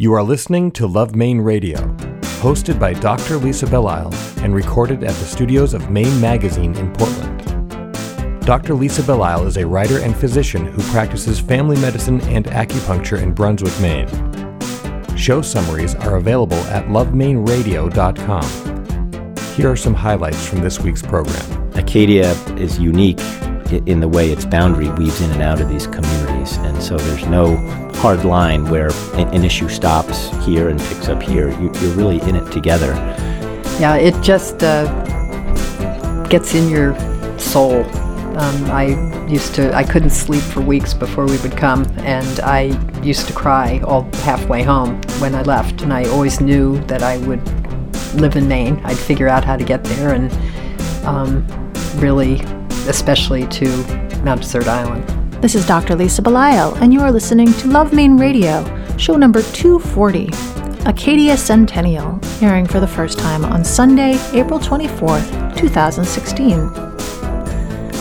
You are listening to Love Maine Radio, hosted by Dr. Lisa Belisle and recorded at the studios of Maine Magazine in Portland. Dr. Lisa Belisle is a writer and physician who practices family medicine and acupuncture in Brunswick, Maine. Show summaries are available at lovemaineradio.com. Here are some highlights from this week's program. Acadia is unique in the way its boundary weaves in and out of these communities, and so there's no hard line where an issue stops here and picks up here. You're really in it together. Yeah, it just uh, gets in your soul. Um, I used to, I couldn't sleep for weeks before we would come, and I used to cry all halfway home when I left. And I always knew that I would live in Maine. I'd figure out how to get there, and um, really, especially to Mount Desert Island. This is Dr. Lisa Belisle, and you are listening to Love Maine Radio, show number 240, Acadia Centennial, airing for the first time on Sunday, April 24th, 2016.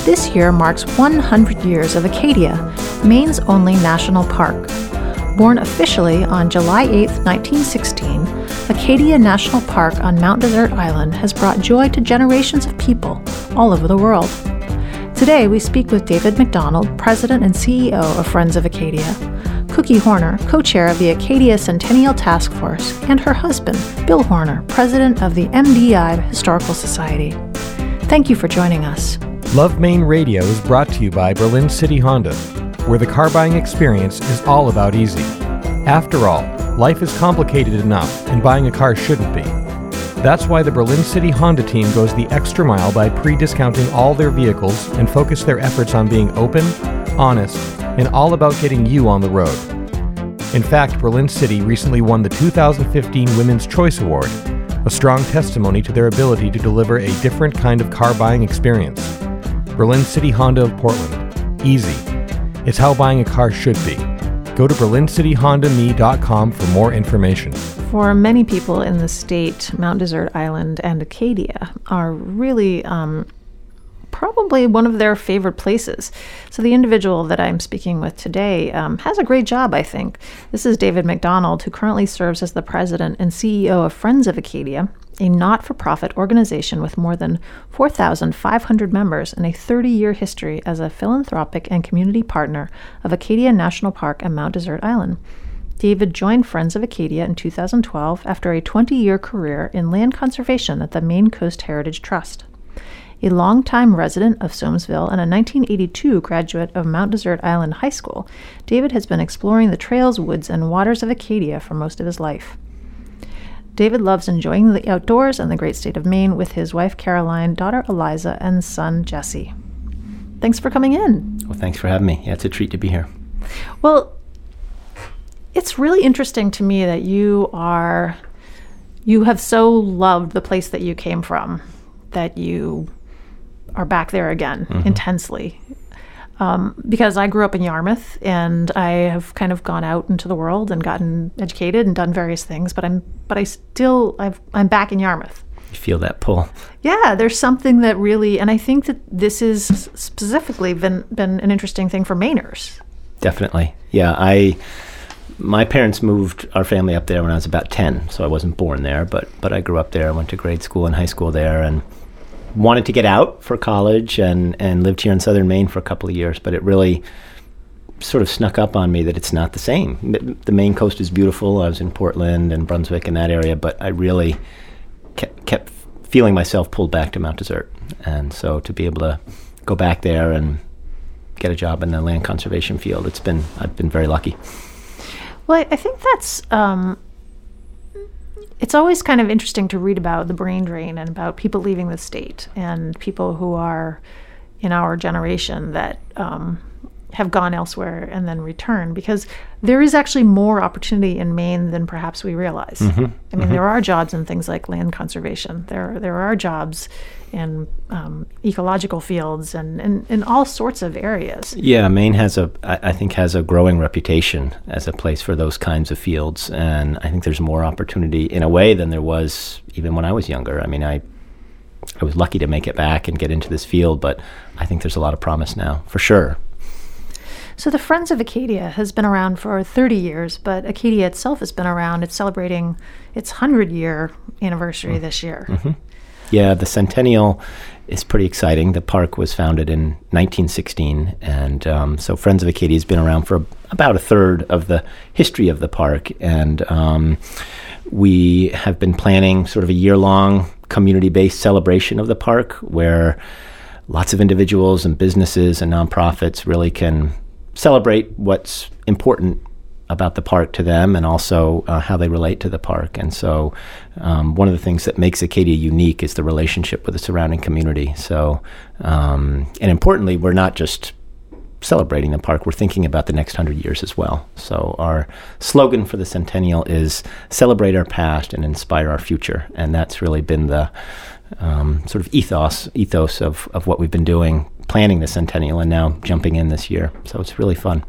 This year marks 100 years of Acadia, Maine's only national park. Born officially on July 8, 1916, Acadia National Park on Mount Desert Island has brought joy to generations of people all over the world. Today, we speak with David MacDonald, President and CEO of Friends of Acadia, Cookie Horner, co chair of the Acadia Centennial Task Force, and her husband, Bill Horner, President of the MDI Historical Society. Thank you for joining us. Love Maine Radio is brought to you by Berlin City Honda, where the car buying experience is all about easy. After all, life is complicated enough, and buying a car shouldn't be. That's why the Berlin City Honda team goes the extra mile by pre discounting all their vehicles and focus their efforts on being open, honest, and all about getting you on the road. In fact, Berlin City recently won the 2015 Women's Choice Award, a strong testimony to their ability to deliver a different kind of car buying experience. Berlin City Honda of Portland. Easy. It's how buying a car should be. Go to berlincityhondame.com for more information. For many people in the state, Mount Desert Island and Acadia are really um, probably one of their favorite places. So, the individual that I'm speaking with today um, has a great job, I think. This is David MacDonald, who currently serves as the president and CEO of Friends of Acadia, a not for profit organization with more than 4,500 members and a 30 year history as a philanthropic and community partner of Acadia National Park and Mount Desert Island. David joined Friends of Acadia in 2012 after a 20 year career in land conservation at the Maine Coast Heritage Trust. A longtime resident of Somesville and a 1982 graduate of Mount Desert Island High School, David has been exploring the trails, woods, and waters of Acadia for most of his life. David loves enjoying the outdoors and the great state of Maine with his wife Caroline, daughter Eliza, and son Jesse. Thanks for coming in. Well, thanks for having me. Yeah, it's a treat to be here. Well, it's really interesting to me that you are you have so loved the place that you came from that you are back there again mm-hmm. intensely um, because I grew up in Yarmouth and I have kind of gone out into the world and gotten educated and done various things, but I'm but I still I've, I'm back in Yarmouth. You feel that pull. Yeah, there's something that really, and I think that this is specifically been been an interesting thing for Mainers. Definitely, yeah. I my parents moved our family up there when I was about 10, so I wasn't born there, but but I grew up there. I went to grade school and high school there and wanted to get out for college and and lived here in southern Maine for a couple of years, but it really sort of snuck up on me that it's not the same. The Maine coast is beautiful. I was in Portland and Brunswick in that area, but I really kept, kept feeling myself pulled back to Mount Desert. And so to be able to go back there and get a job in the land conservation field, it's been I've been very lucky. Well, I think that's um, it's always kind of interesting to read about the brain drain and about people leaving the state and people who are in our generation that um, have gone elsewhere and then return because there is actually more opportunity in Maine than perhaps we realize. Mm-hmm. I mean, mm-hmm. there are jobs in things like land conservation. There there are jobs in um, ecological fields and in, in all sorts of areas. Yeah, Maine has a I think has a growing reputation as a place for those kinds of fields, and I think there's more opportunity in a way than there was even when I was younger. I mean, I I was lucky to make it back and get into this field, but I think there's a lot of promise now, for sure. So the Friends of Acadia has been around for 30 years, but Acadia itself has been around. It's celebrating its 100 year anniversary mm. this year. Mm-hmm. Yeah, the centennial is pretty exciting. The park was founded in 1916, and um, so Friends of Acadia has been around for about a third of the history of the park. And um, we have been planning sort of a year long community based celebration of the park where lots of individuals and businesses and nonprofits really can celebrate what's important about the park to them and also uh, how they relate to the park. And so, um, one of the things that makes Acadia unique is the relationship with the surrounding community. So, um, and importantly, we're not just celebrating the park, we're thinking about the next hundred years as well. So, our slogan for the centennial is celebrate our past and inspire our future. And that's really been the um, sort of ethos ethos of, of what we've been doing, planning the centennial and now jumping in this year. So it's really fun.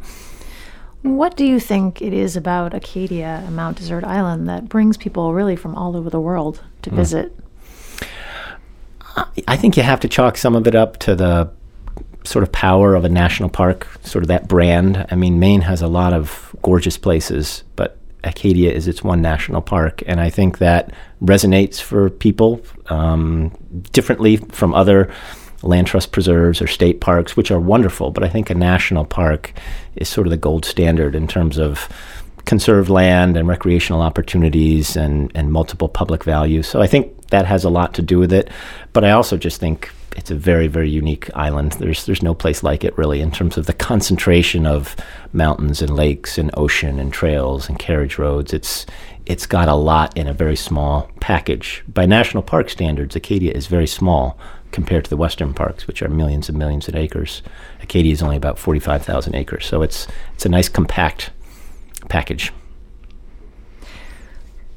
What do you think it is about Acadia and Mount Desert Island that brings people really from all over the world to mm. visit? I think you have to chalk some of it up to the sort of power of a national park, sort of that brand. I mean, Maine has a lot of gorgeous places, but Acadia is its one national park, and I think that resonates for people um, differently from other land trust preserves or state parks, which are wonderful. But I think a national park is sort of the gold standard in terms of conserved land and recreational opportunities and, and multiple public values. So I think that has a lot to do with it. But I also just think it's a very very unique island. There's there's no place like it really in terms of the concentration of mountains and lakes and ocean and trails and carriage roads. It's it's got a lot in a very small package. By national park standards, Acadia is very small compared to the western parks, which are millions and millions of acres. Acadia is only about 45,000 acres, so it's it's a nice compact package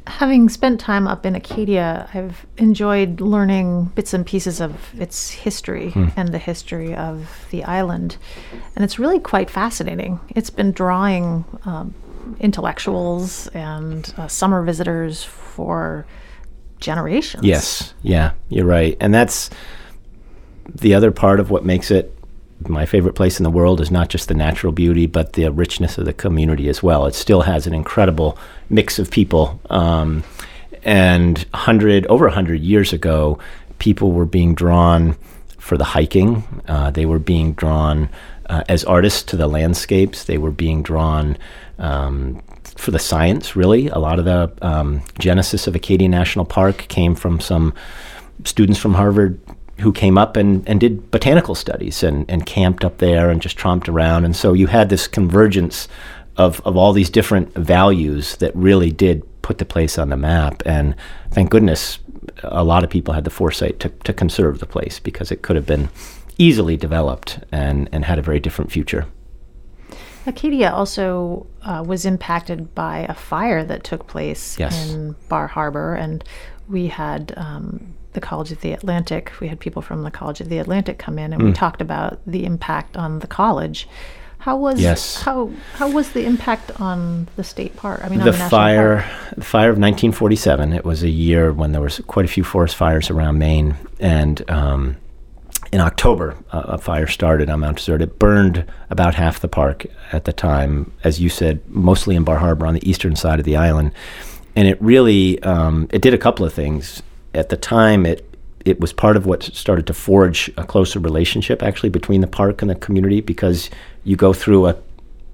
having spent time up in Acadia, I've enjoyed learning bits and pieces of its history mm. and the history of the island. And it's really quite fascinating. It's been drawing um, intellectuals and uh, summer visitors for generations. Yes, yeah, you're right. And that's the other part of what makes it my favorite place in the world is not just the natural beauty, but the richness of the community as well. It still has an incredible mix of people. Um, and hundred over hundred years ago, people were being drawn for the hiking. Uh, they were being drawn uh, as artists to the landscapes. They were being drawn um, for the science. Really, a lot of the um, genesis of Acadia National Park came from some students from Harvard who came up and, and did botanical studies and, and camped up there and just tromped around. And so you had this convergence of, of all these different values that really did put the place on the map. And thank goodness a lot of people had the foresight to, to conserve the place because it could have been easily developed and, and had a very different future. Acadia also uh, was impacted by a fire that took place yes. in Bar Harbor, and we had um, the College of the Atlantic. We had people from the College of the Atlantic come in, and mm. we talked about the impact on the college. How was yes. how how was the impact on the state park? I mean, the, the fire, park? the fire of 1947. It was a year when there was quite a few forest fires around Maine, and um, in October, uh, a fire started on Mount Desert. It burned about half the park at the time, as you said, mostly in Bar Harbor on the eastern side of the island, and it really um, it did a couple of things at the time, it it was part of what started to forge a closer relationship actually between the park and the community because you go through a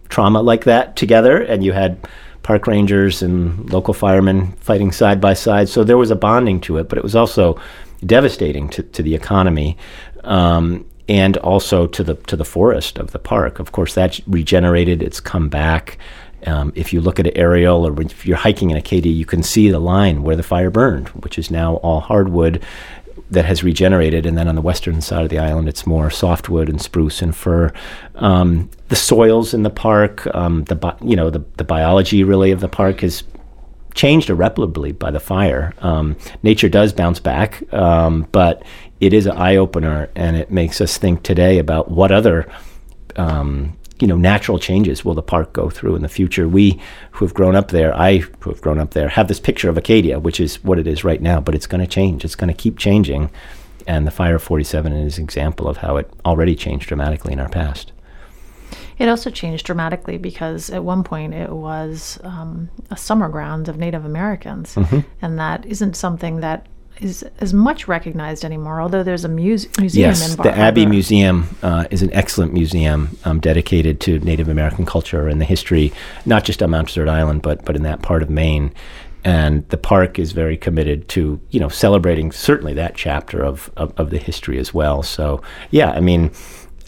trauma like that together and you had park rangers and local firemen fighting side by side. So there was a bonding to it but it was also devastating to, to the economy um, and also to the to the forest of the park. Of course that's regenerated it's come back um, if you look at an aerial or if you're hiking in Acadia, you can see the line where the fire burned, which is now all hardwood that has regenerated. And then on the western side of the island, it's more softwood and spruce and fir. Um, the soils in the park, um, the bi- you know the, the biology really of the park has changed irreparably by the fire. Um, nature does bounce back, um, but it is an eye opener, and it makes us think today about what other um, you know natural changes will the park go through in the future. We who have grown up there, I who have grown up there, have this picture of Acadia, which is what it is right now, but it's going to change. It's going to keep changing, and the Fire of 47 is an example of how it already changed dramatically in our past. It also changed dramatically because at one point it was um, a summer ground of Native Americans, Mm-hmm. and that isn't something that is as much recognized anymore. Although there's a muse- museum Yes, in the Abbe Museum uh, is an excellent museum um, dedicated to Native American culture and the history, not just on Mount Desert Island, but but in that part of Maine. And the park is very committed to you know celebrating certainly that chapter of of, of the history as well. So yeah, I mean,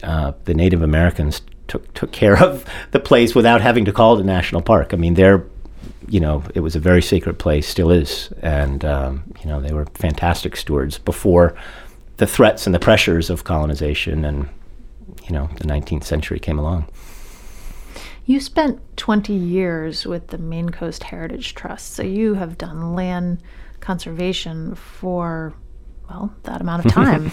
uh, the Native Americans took took care of the place without having to call it a national park. I mean, they're you know, it was a very sacred place, still is, and um, you know, they were fantastic stewards before the threats and the pressures of colonization and you know the 19th century came along. You spent 20 years with the Maine Coast Heritage Trust, so you have done land conservation for, well, that amount of time.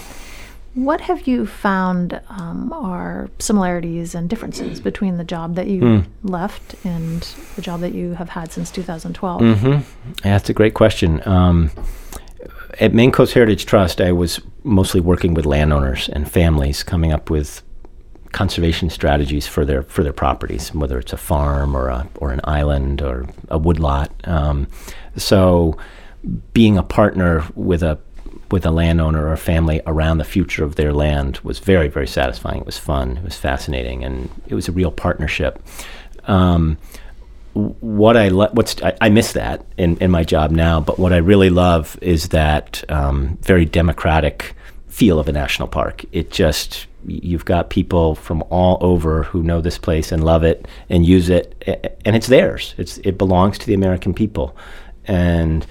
What have you found um, are similarities and differences between the job that you left and the job that you have had since 2012? Yeah, that's a great question. Um, at Maine Coast Heritage Trust, I was mostly working with landowners and families, coming up with conservation strategies for their for their properties, whether it's a farm or a or an island or a woodlot. Um, so, being a partner with a with a landowner or a family around the future of their land was very very satisfying. It was fun. It was fascinating, and it was a real partnership. Um, what I what's I, I miss that in, in my job now, but what I really love is that um, very democratic feel of a national park. It just you've got people from all over who know this place and love it and use it, and it's theirs. It's it belongs to the American people, and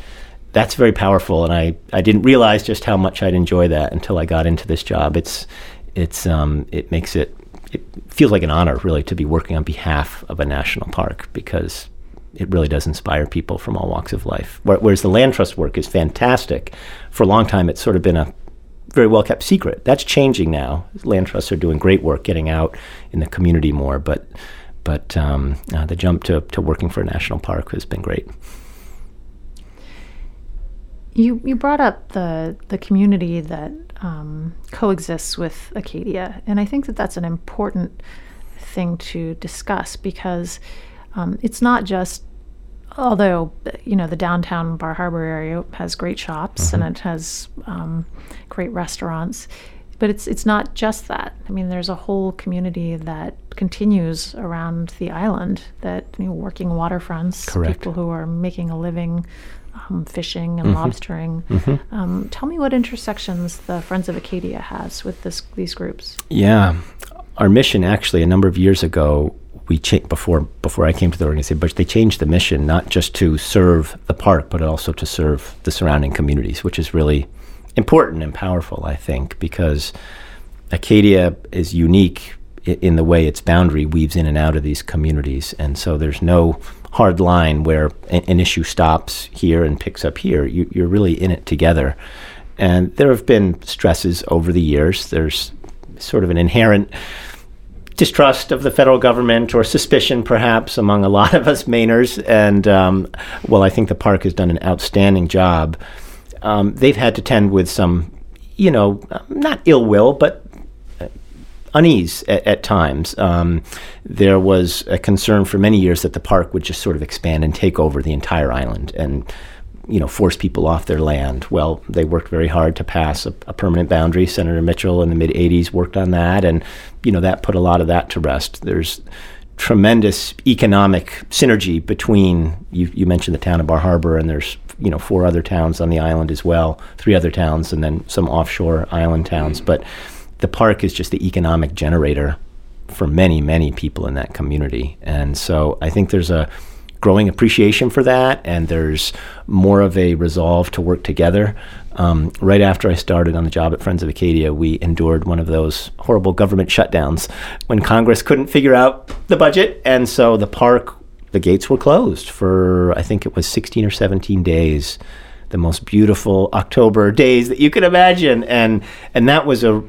that's very powerful. And I, I didn't realize just how much I'd enjoy that until I got into this job. It's it's um, it makes it it feels like an honor really to be working on behalf of a national park because it really does inspire people from all walks of life. Whereas the land trust work is fantastic. For a long time, it's sort of been a very well kept secret. That's changing now. Land trusts are doing great work getting out in the community more, but but um, uh, the jump to, to working for a national park has been great. You you brought up the the community that um, coexists with Acadia, and I think that that's an important thing to discuss because um, it's not just. Although you know the downtown Bar Harbor area has great shops and it has um, great restaurants, but it's it's not just that. I mean, there's a whole community that continues around the island that you know, working waterfronts, Correct. people who are making a living um, fishing and lobstering. Um, tell me what intersections the Friends of Acadia has with this these groups. Yeah, our mission actually a number of years ago we cha- before before I came to the organization, but they changed the mission not just to serve the park, but also to serve the surrounding communities, which is really important and powerful, I think, because Acadia is unique in the way its boundary weaves in and out of these communities, and so there's no hard line where an issue stops here and picks up here. You, you're really in it together, and there have been stresses over the years. There's sort of an inherent distrust of the federal government or suspicion, perhaps, among a lot of us Mainers. And um, well, I think the park has done an outstanding job. Um, they've had to tend with some, you know, not ill will, but unease at, at times. Um, there was a concern for many years that the park would just sort of expand and take over the entire island and you know, force people off their land. Well, they worked very hard to pass a, a permanent boundary. Senator Mitchell in the mid 80s worked on that, and, you know, that put a lot of that to rest. There's tremendous economic synergy between, you, you mentioned the town of Bar Harbor, and there's, you know, four other towns on the island as well, three other towns, and then some offshore island towns. But the park is just the economic generator for many, many people in that community. And so I think there's a growing appreciation for that, and there's more of a resolve to work together. Um, right after I started on the job at Friends of Acadia, we endured one of those horrible government shutdowns when Congress couldn't figure out the budget, and so the park, the gates were closed for I think it was 16 or 17 days. The most beautiful October days that you could imagine, and and that was a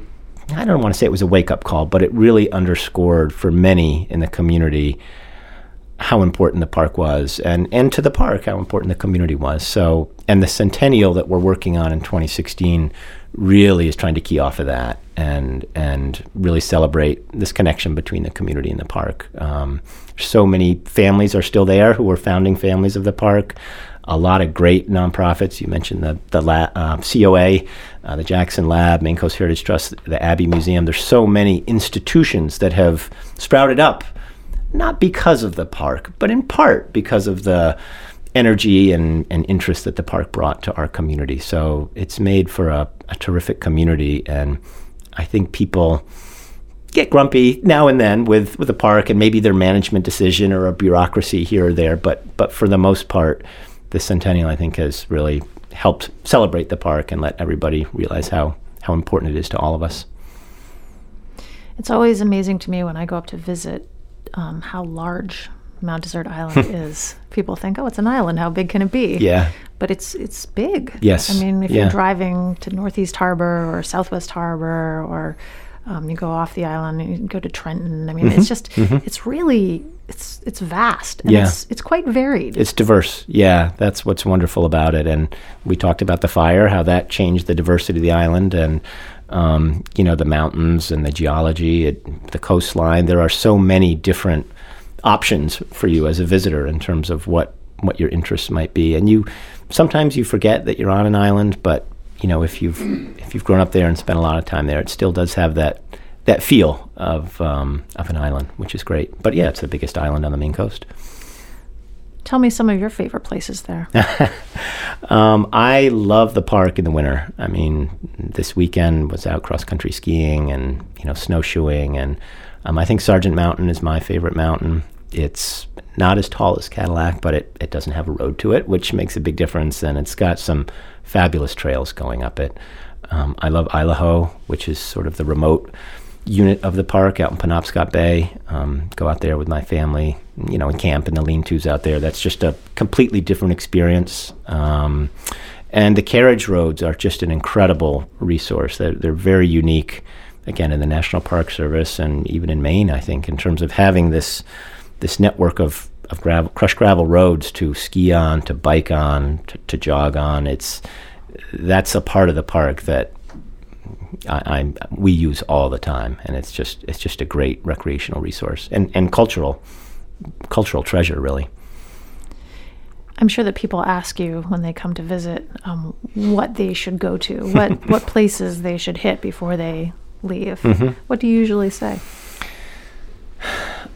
I don't want to say it was a wake up call, but it really underscored for many in the community how important the park was, and and to the park how important the community was. So, and the centennial that we're working on in 2016 really is trying to key off of that and and really celebrate this connection between the community and the park. Um, so many families are still there who were founding families of the park. A lot of great nonprofits. You mentioned the the la- uh, COA, uh, the Jackson Lab, Maine Coast Heritage Trust, the Abbe Museum. There's so many institutions that have sprouted up, not because of the park, but in part because of the energy and, and interest that the park brought to our community. So it's made for a, a terrific community, and I think people get grumpy now and then with, with the park and maybe their management decision or a bureaucracy here or there. But but for the most part, the centennial I think has really helped celebrate the park and let everybody realize how how important it is to all of us. It's always amazing to me when I go up to visit um, how large Mount Desert Island is. People think, "Oh, it's an island. How big can it be?" Yeah. But it's it's big. Yes. I mean, if Yeah. you're driving to Northeast Harbor or Southwest Harbor, or um, you go off the island and you go to Trenton. I mean, it's just it's really it's it's vast and. Yeah. it's it's quite varied. It's diverse. Yeah, that's what's wonderful about it. And we talked about the fire, how that changed the diversity of the island, and um, you know the mountains and the geology, it, the coastline. There are so many different options for you as a visitor in terms of what what your interests might be. And you sometimes you forget that you're on an island, but you know if you've if you've grown up there and spent a lot of time there, it still does have that that feel of um, of an island, which is great. But yeah, it's the biggest island on the Maine coast. Tell me some of your favorite places there. Um, I love the park in the winter. I mean, this weekend was out cross country skiing and you know snowshoeing, and um, I think Sargent Mountain is my favorite mountain. It's not as tall as Cadillac, but it, it doesn't have a road to it, which makes a big difference. And it's got some fabulous trails going up it. Um, I love Isle au Haut, which is sort of the remote unit of the park out in Penobscot Bay. Um, go out there with my family, you know, and camp in the lean-tos out there. That's just a completely different experience. Um, and the carriage roads are just an incredible resource. They're, they're very unique, again, in the National Park Service and even in Maine, I think, in terms of having this this network of, of gravel, crushed gravel roads to ski on, to bike on, to, to jog on. It's that's a part of the park that I, I'm we use all the time, and it's just it's just a great recreational resource and, and cultural cultural treasure, really. I'm sure that people ask you when they come to visit um, what they should go to, what what places they should hit before they leave. Mm-hmm. What do you usually say?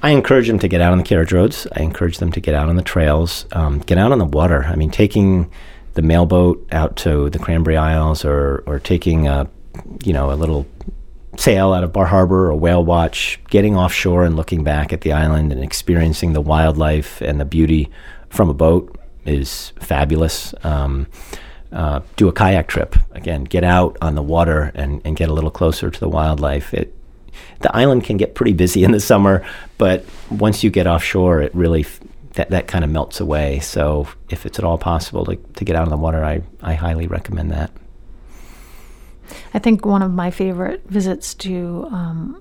I encourage them to get out on the carriage roads. I encourage them to get out on the trails, um, get out on the water. I mean, taking the mailboat out to the Cranberry Isles, or or taking a you know a little sail out of Bar Harbor or whale watch, getting offshore and looking back at the island and experiencing the wildlife and the beauty from a boat is fabulous. Um, uh, do a kayak trip again. Get out on the water and, and get a little closer to the wildlife. It the island can get pretty busy in the summer, but once you get offshore, it really that that kind of melts away. So if it's at all possible to, to get out on the water, I, I highly recommend that. I think one of my favorite visits to um,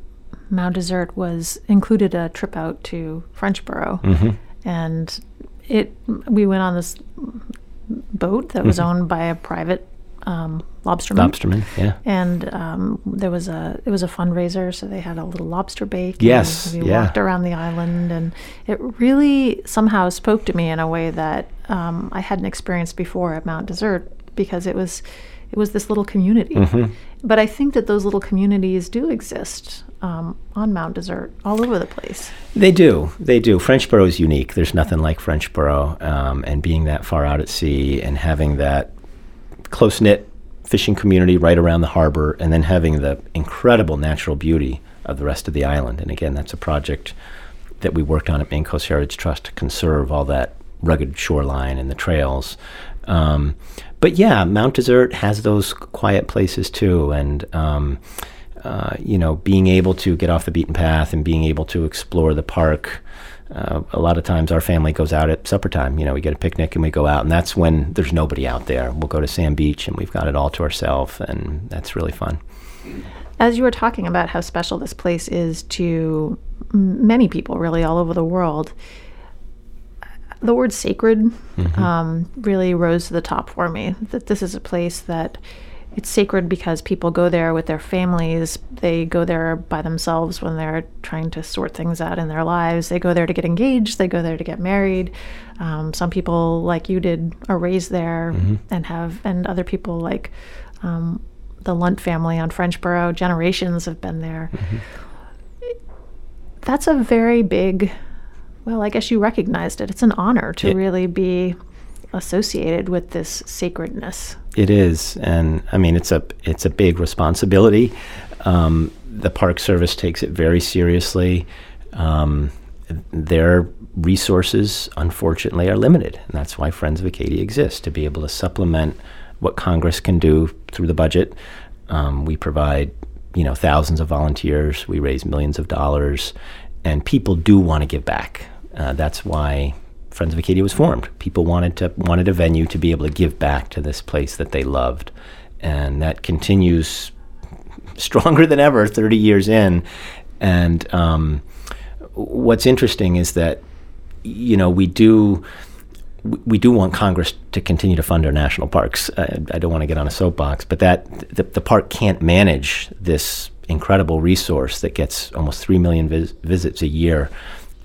Mount Desert was included a trip out to Frenchboro, Mm-hmm. and it we went on this boat that Mm-hmm. was owned by a private um, lobsterman. Lobsterman, yeah. and um, there was a it was a fundraiser, so they had a little lobster bake. Yes, we yeah. walked around the island, and it really somehow spoke to me in a way that um, I hadn't experienced before at Mount Desert because it was it was this little community. Mm-hmm. But I think that those little communities do exist um, on Mount Desert all over the place. They do. They do. Frenchboro is unique. There's nothing like Frenchboro. Um, and being that far out at sea and having that close knit fishing community right around the harbor, and then having the incredible natural beauty of the rest of the island. And again, that's a project that we worked on at Maine Coast Heritage Trust to conserve all that rugged shoreline and the trails. Um, but yeah, Mount Desert has those quiet places too, and um, uh, you know, being able to get off the beaten path and being able to explore the park. Uh, a lot of times, our family goes out at supper time. You know, we get a picnic and we go out, and that's when there's nobody out there. We'll go to Sand Beach and we've got it all to ourselves, and that's really fun. As you were talking about how special this place is to many people, really all over the world, the word sacred um, really rose to the top for me. That this is a place that it's sacred because people go there with their families. They go there by themselves when they're trying to sort things out in their lives. They go there to get engaged. They go there to get married. Um, some people, like you did, are raised there Mm-hmm. and have, and other people like um, the Lunt family on Frenchboro, generations have been there. Mm-hmm. That's a very big. Well, I guess you recognized it. It's an honor to It- really be associated with this sacredness. It is, and I mean it's a it's a big responsibility. Um, the Park Service takes it very seriously. Um, their resources, unfortunately, are limited, and that's why Friends of Acadia exists to be able to supplement what Congress can do through the budget. Um, we provide, you know, thousands of volunteers. We raise millions of dollars, and people do want to give back. Uh, that's why Friends of Acadia was formed. People wanted to wanted a venue to be able to give back to this place that they loved, and that continues stronger than ever. Thirty years in, and um, what's interesting is that you know we do we do want Congress to continue to fund our national parks. I, I don't want to get on a soapbox, but that the, the park can't manage this incredible resource that gets almost three million vis- visits a year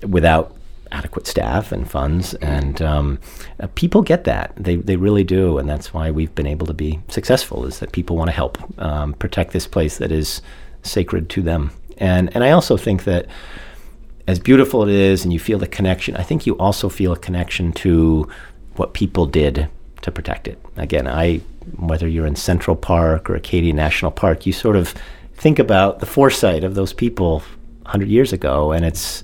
without adequate staff and funds. And um, uh, people get that; they they really do, and that's why we've been able to be successful. Is that people want to help um, protect this place that is sacred to them. And and I also think that as beautiful it is and you feel the connection, I think you also feel a connection to what people did to protect it. Again, I whether you're in Central Park or Acadia National Park, you sort of think about the foresight of those people 100 years ago and it's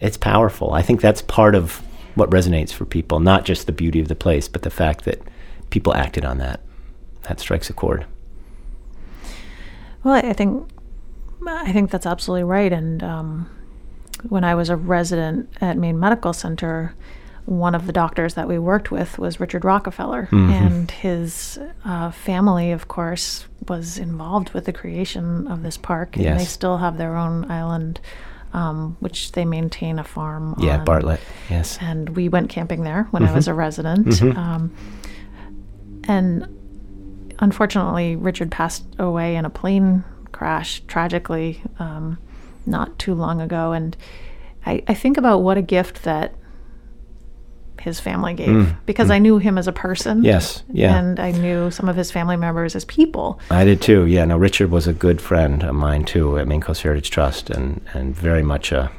it's powerful. I think that's part of what resonates for people, not just the beauty of the place, but the fact that people acted on that. That strikes a chord. Well, I think I think that's absolutely right. And um, when I was a resident at Maine Medical Center, one of the doctors that we worked with was Richard Rockefeller, and his uh, family, of course, was involved with the creation of this park. And they still have their own island, um, which they maintain a farm. Yeah, on. Bartlett. Yes. and we went camping there when I was a resident. Um, and unfortunately, Richard passed away in a plane crash tragically um, not too long ago. And I, I think about what a gift that his family gave mm, because mm. I knew him as a person. Yes, yeah. And I knew some of his family members as people. I did too. Yeah, no, Richard was a good friend of mine too at Maine Coast Heritage Trust, and and very much a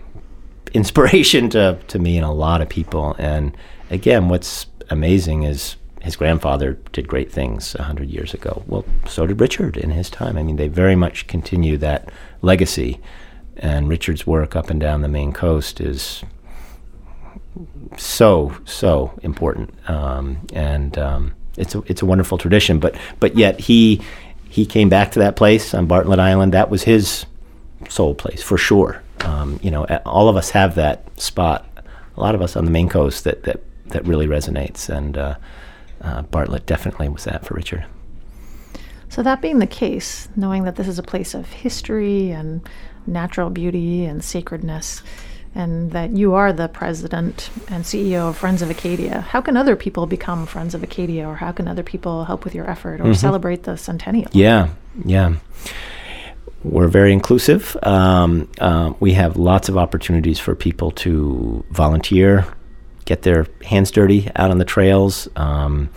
inspiration to to me and a lot of people. And again, what's amazing is his grandfather did great things a hundred years ago. Well, so did Richard in his time. I mean, they very much continue that legacy. And Richard's work up and down the Maine coast is so so important, um, and um, it's a, it's a wonderful tradition. But but yet he he came back to that place on Bartlett Island. That was his soul place for sure. Um, you know, all of us have that spot. A lot of us on the Maine coast that that that really resonates, and uh, uh, Bartlett definitely was that for Richard. So, that being the case, knowing that this is a place of history and natural beauty and sacredness, and that you are the president and CEO of Friends of Acadia, how can other people become Friends of Acadia, or how can other people help with your effort or celebrate the centennial? Yeah, yeah. We're very inclusive. Um, uh, we have lots of opportunities for people to volunteer, get their hands dirty out on the trails. Um,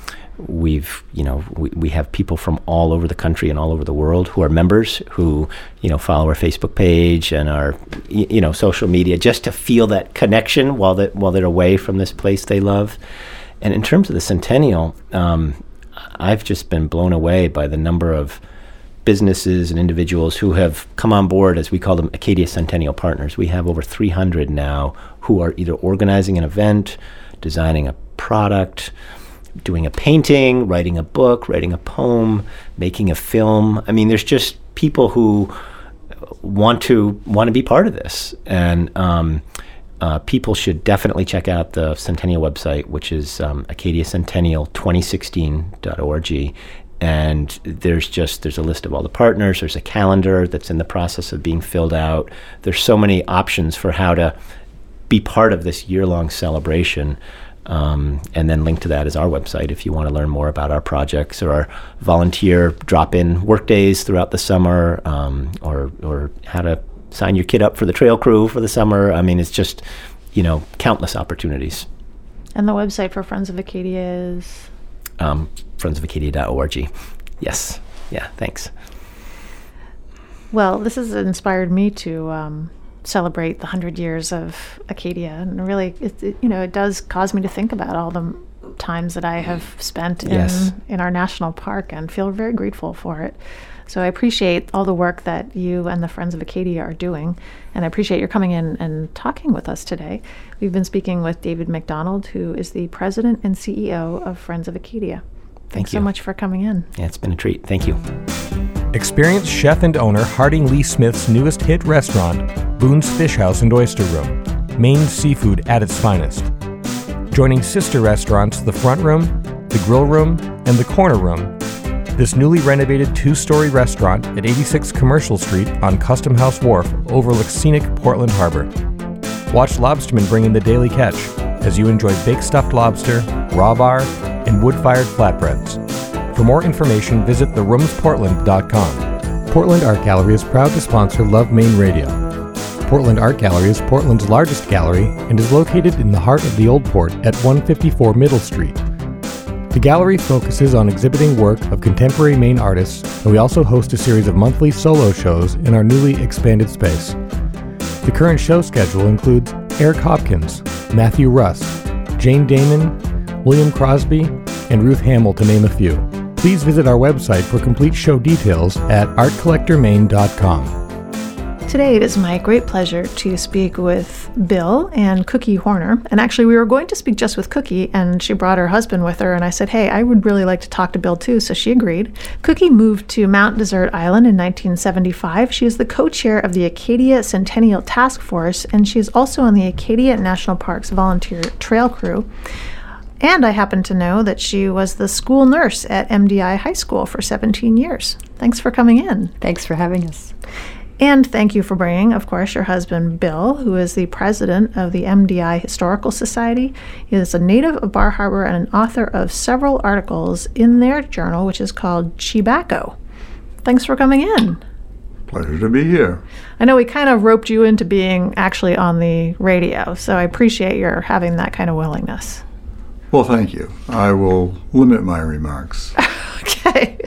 we've, you know, we, we have people from all over the country and all over the world who are members who, you know, follow our Facebook page and our, you know, social media just to feel that connection while they while they're away from this place they love. And in terms of the centennial, um, I've just been blown away by the number of businesses and individuals who have come on board, as we call them, Acadia Centennial Partners. We have over 300 now who are either organizing an event, designing a product, doing a painting, writing a book, writing a poem, making a film. I mean, there's just people who want to want to be part of this, and um, uh, people should definitely check out the Centennial website, which is um, acadiacentennial2016.org. And there's just there's a list of all the partners. There's a calendar that's in the process of being filled out. There's so many options for how to be part of this year-long celebration. Um, and then linked to that is our website if you want to learn more about our projects or our volunteer drop-in work days throughout the summer, um, or or how to sign your kid up for the trail crew for the summer. I mean, it's just you know countless opportunities. And the website for Friends of Acadia is Um, friendsofacadia.org. Yes. Yeah. Thanks. Well, this has inspired me to um, celebrate the hundred years of Acadia, and really, it, it, you know, it does cause me to think about all the times that I have spent in Yes. in our national park, and feel very grateful for it. So I appreciate all the work that you and the Friends of Acadia are doing, and I appreciate your coming in and talking with us today. We've been speaking with David MacDonald, who is the president and CEO of Friends of Acadia. Thanks so you. much for coming in. Yeah, it's been a treat. Thank you. Experience chef and owner Harding Lee Smith's newest hit restaurant, Boone's Fish House and Oyster Room, Maine seafood at its finest. Joining sister restaurants The Front Room, The Grill Room, and The Corner Room, this newly renovated two story restaurant at 86 Commercial Street on Custom House Wharf overlooks scenic Portland Harbor. Watch lobstermen bring in the daily catch as you enjoy baked stuffed lobster, raw bar, and wood fired flatbreads. For more information, visit theroomsportland.com. Portland Art Gallery is proud to sponsor Love Maine Radio. Portland Art Gallery is Portland's largest gallery and is located in the heart of the Old Port at 154 Middle Street. The gallery focuses on exhibiting work of contemporary Maine artists, and we also host a series of monthly solo shows in our newly expanded space. The current show schedule includes Eric Hopkins, Matthew Russ, Jane Dahmen, William Crosby, and Ruth Hamill, to name a few. Please visit our website for complete show details at artcollectormaine.com. Today, it is my great pleasure to speak with Bill and Cookie Horner. And actually, we were going to speak just with Cookie, and she brought her husband with her. And I said, Hey, I would really like to talk to Bill too. So she agreed. Cookie moved to Mount Desert Island in 1975. She is the co chair of the Acadia Centennial Task Force, and she is also on the Acadia National Parks volunteer trail crew. And I happen to know that she was the school nurse at MDI High School for 17 years. Thanks for coming in. Thanks for having us. And thank you for bringing, of course, your husband Bill, who is the president of the MDI Historical Society. He is a native of Bar Harbor and an author of several articles in their journal, which is called Chebacco. Thanks for coming in. Pleasure to be here. I know we kind of roped you into being actually on the radio, so I appreciate your having that kind of willingness. Well, thank you. I will limit my remarks. Okay.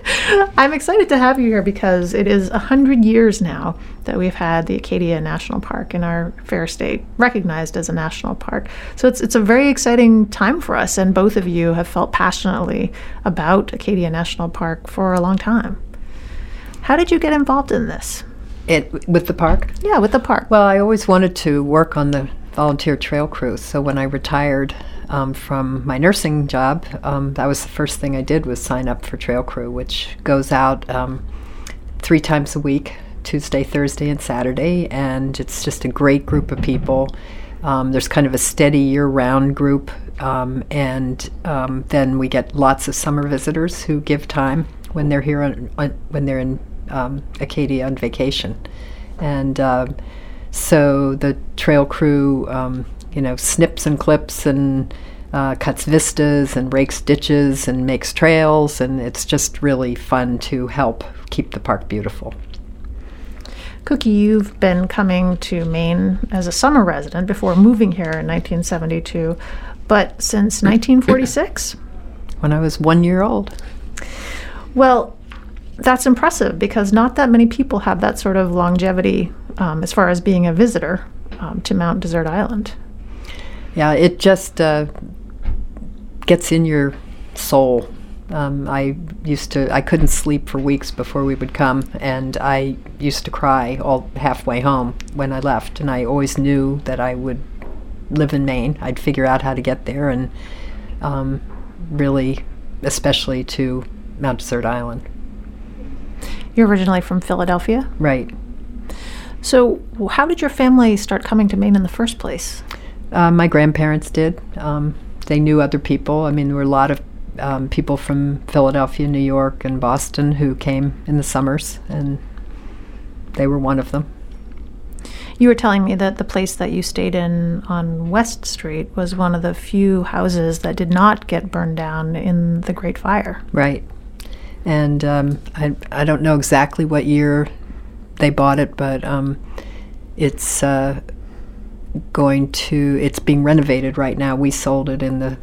I'm excited to have you here because it is 100 years now that we've had the Acadia National Park in our fair state recognized as a national park. So it's, it's a very exciting time for us, and both of you have felt passionately about Acadia National Park for a long time. How did you get involved in this? It with the park. Yeah, with the park. Well, I always wanted to work on the volunteer trail crew. So when I retired um, from my nursing job, um, that was the first thing I did was sign up for trail crew, which goes out um, three times a week, Tuesday, Thursday, and Saturday, and it's just a great group of people. Um, there's kind of a steady year-round group, um, and then we get lots of summer visitors who give time when they're here on, on when they're in Acadia on vacation, and uh, so the trail crew, um, you know, snips and clips and uh, cuts vistas and rakes ditches and makes trails, and it's just really fun to help keep the park beautiful. Cookie, you've been coming to Maine as a summer resident before moving here in 1972, but since 1946? When I was one year old, Well, that's impressive because not that many people have that sort of longevity um, as far as being a visitor um, to Mount Desert Island. Yeah, it just uh, gets in your soul. Um, I used to, I couldn't sleep for weeks before we would come, and I used to cry all halfway home when I left. And I always knew that I would live in Maine. I'd figure out how to get there, and um, really, especially to Mount Desert Island. You're originally from Philadelphia. Right. So, how did your family start coming to Maine in the first place? Uh, my grandparents did. Um, they knew other people. I mean, there were a lot of um, people from Philadelphia, New York, and Boston who came in the summers, and they were one of them. You were telling me that the place that you stayed in on West Street was one of the few houses that did not get burned down in the Great Fire. Right. And um, I, I don't know exactly what year they bought it, but um, it's uh, going to, it's being renovated right now. We sold it in the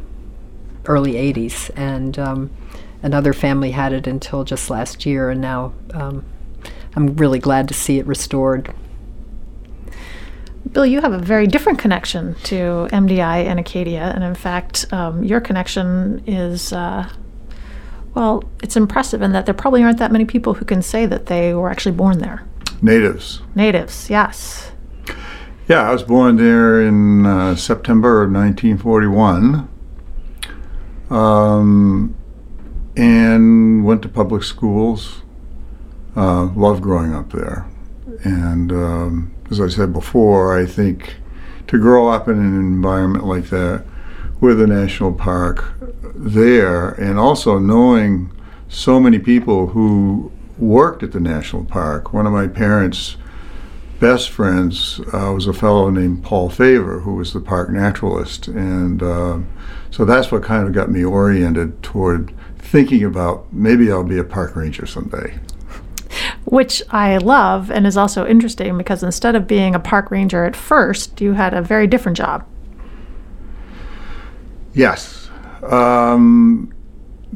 early 80s, and um, another family had it until just last year, and now um, I'm really glad to see it restored. Bill, you have a very different connection to MDI and Acadia, and in fact, um, your connection is, uh, well, it's impressive in that there probably aren't that many people who can say that they were actually born there. Natives. Natives, yes. Yeah, I was born there in uh, September of 1941. Um, and went to public schools. Uh, loved growing up there. And um, as I said before, I think to grow up in an environment like that with a national park there, and also knowing so many people who worked at the national park. One of my parents' best friends uh, was a fellow named Paul Favor, who was the park naturalist. And uh, so that's what kind of got me oriented toward thinking about maybe I'll be a park ranger someday. Which I love and is also interesting because instead of being a park ranger at first, you had a very different job. Yes. Um,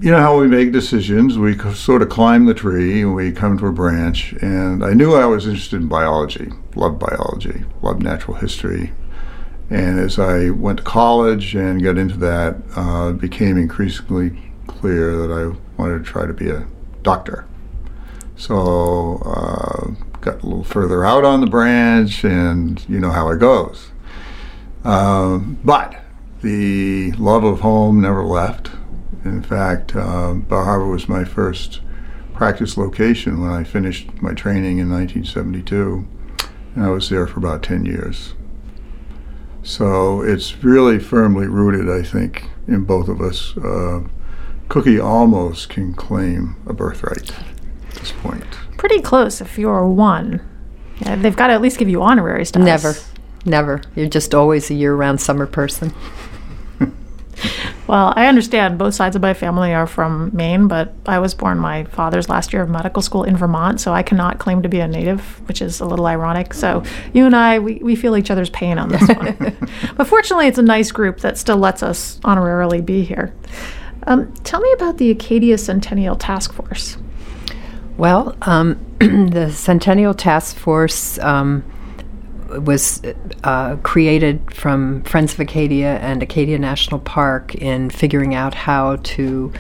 you know how we make decisions. We sort of climb the tree and we come to a branch. And I knew I was interested in biology, loved biology, loved natural history. And as I went to college and got into that, uh, it became increasingly clear that I wanted to try to be a doctor. So uh, got a little further out on the branch, and you know how it goes. Uh, but the love of home never left. In fact, uh, Bar Harbor was my first practice location when I finished my training in 1972, and I was there for about 10 years. So it's really firmly rooted, I think, in both of us. Uh, Cookie almost can claim a birthright at this point. Pretty close if you're one. Yeah, they've got to at least give you honorary status. Never, never. You're just always a year-round summer person. Well, I understand both sides of my family are from Maine, but I was born my father's last year of medical school in Vermont, so I cannot claim to be a native, which is a little ironic. So you and I, we, we feel each other's pain on this one. but fortunately, it's a nice group that still lets us honorarily be here. Um, tell me about the Acadia Centennial Task Force. Well, um, the Centennial Task Force um, was uh, created from Friends of Acadia and Acadia National Park in figuring out how to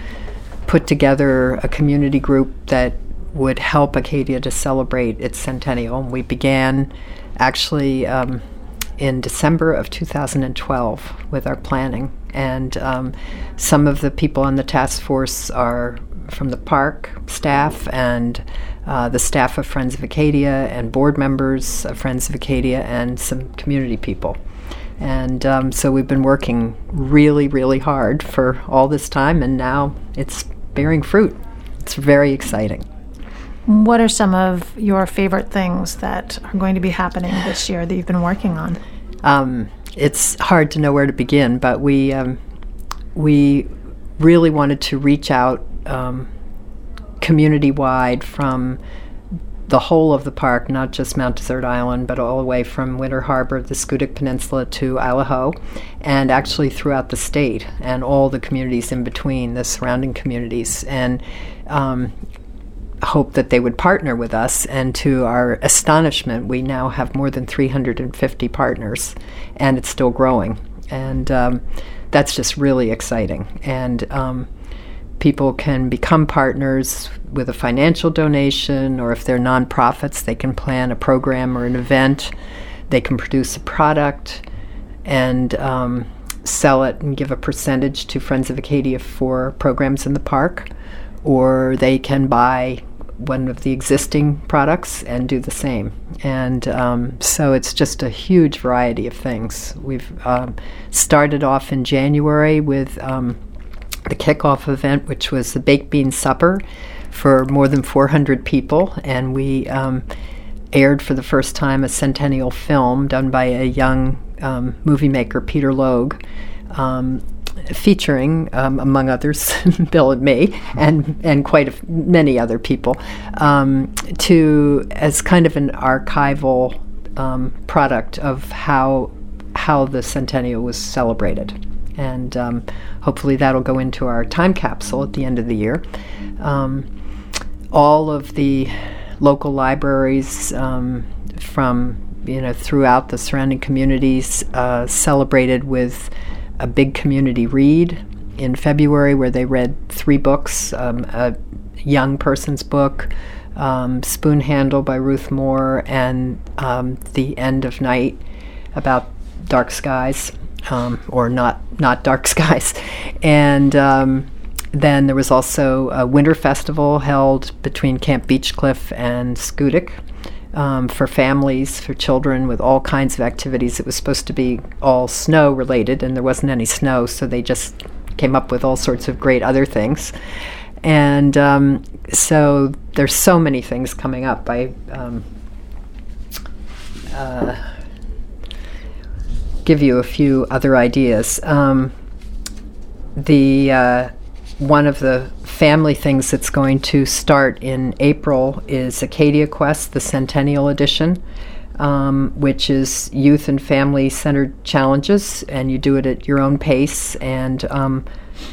put together a community group that would help Acadia to celebrate its centennial. And We began actually um, in December of 2012 with our planning. And um, some of the people on the task force are from the park staff and uh, the staff of Friends of Acadia and board members of Friends of Acadia and some community people. And um, so we've been working really, really hard for all this time, and now it's bearing fruit. It's very exciting. What are some of your favorite things that are going to be happening this year that you've been working on? Um, it's hard to know where to begin, but we um, we really wanted to reach out um, community wide from the whole of the park, not just Mount Desert Island, but all the way from Winter Harbor, the Schoodic Peninsula to Ho, and actually throughout the state and all the communities in between, the surrounding communities, and um, hope that they would partner with us. And to our astonishment, we now have more than 350 partners, and it's still growing. And um, that's just really exciting. And um, people can become partners with a financial donation, or if they're nonprofits, they can plan a program or an event. They can produce a product and um, sell it and give a percentage to Friends of Acadia for programs in the park, or they can buy one of the existing products and do the same. And um, so it's just a huge variety of things. We've um, started off in January with um, the kickoff event, which was the baked bean supper for more than 400 people, and we um, aired for the first time a centennial film done by a young um, movie maker, Peter Logue. Um, featuring, um, among others, Bill and me, and and quite many other people, um, to as kind of an archival um, product of how how the centennial was celebrated, and um, hopefully that'll go into our time capsule at the end of the year. Um, all of the local libraries um, from you know throughout the surrounding communities uh, celebrated with a big community read in February where they read three books um, a young person's book, um, Spoon Handle by Ruth Moore, and um, The End of Night about dark skies, um, or not, not dark skies. And um, then there was also a winter festival held between Camp Beechcliff and Schoodic um, for families, for children, with all kinds of activities. It was supposed to be all snow related, and there wasn't any snow, so they just came up with all sorts of great other things. And um, so there's so many things coming up. I um, uh, give you a few other ideas. Um, the uh, one of the family things that's going to start in April is Acadia Quest, the Centennial Edition, um, which is youth and family centered challenges, and you do it at your own pace. And um,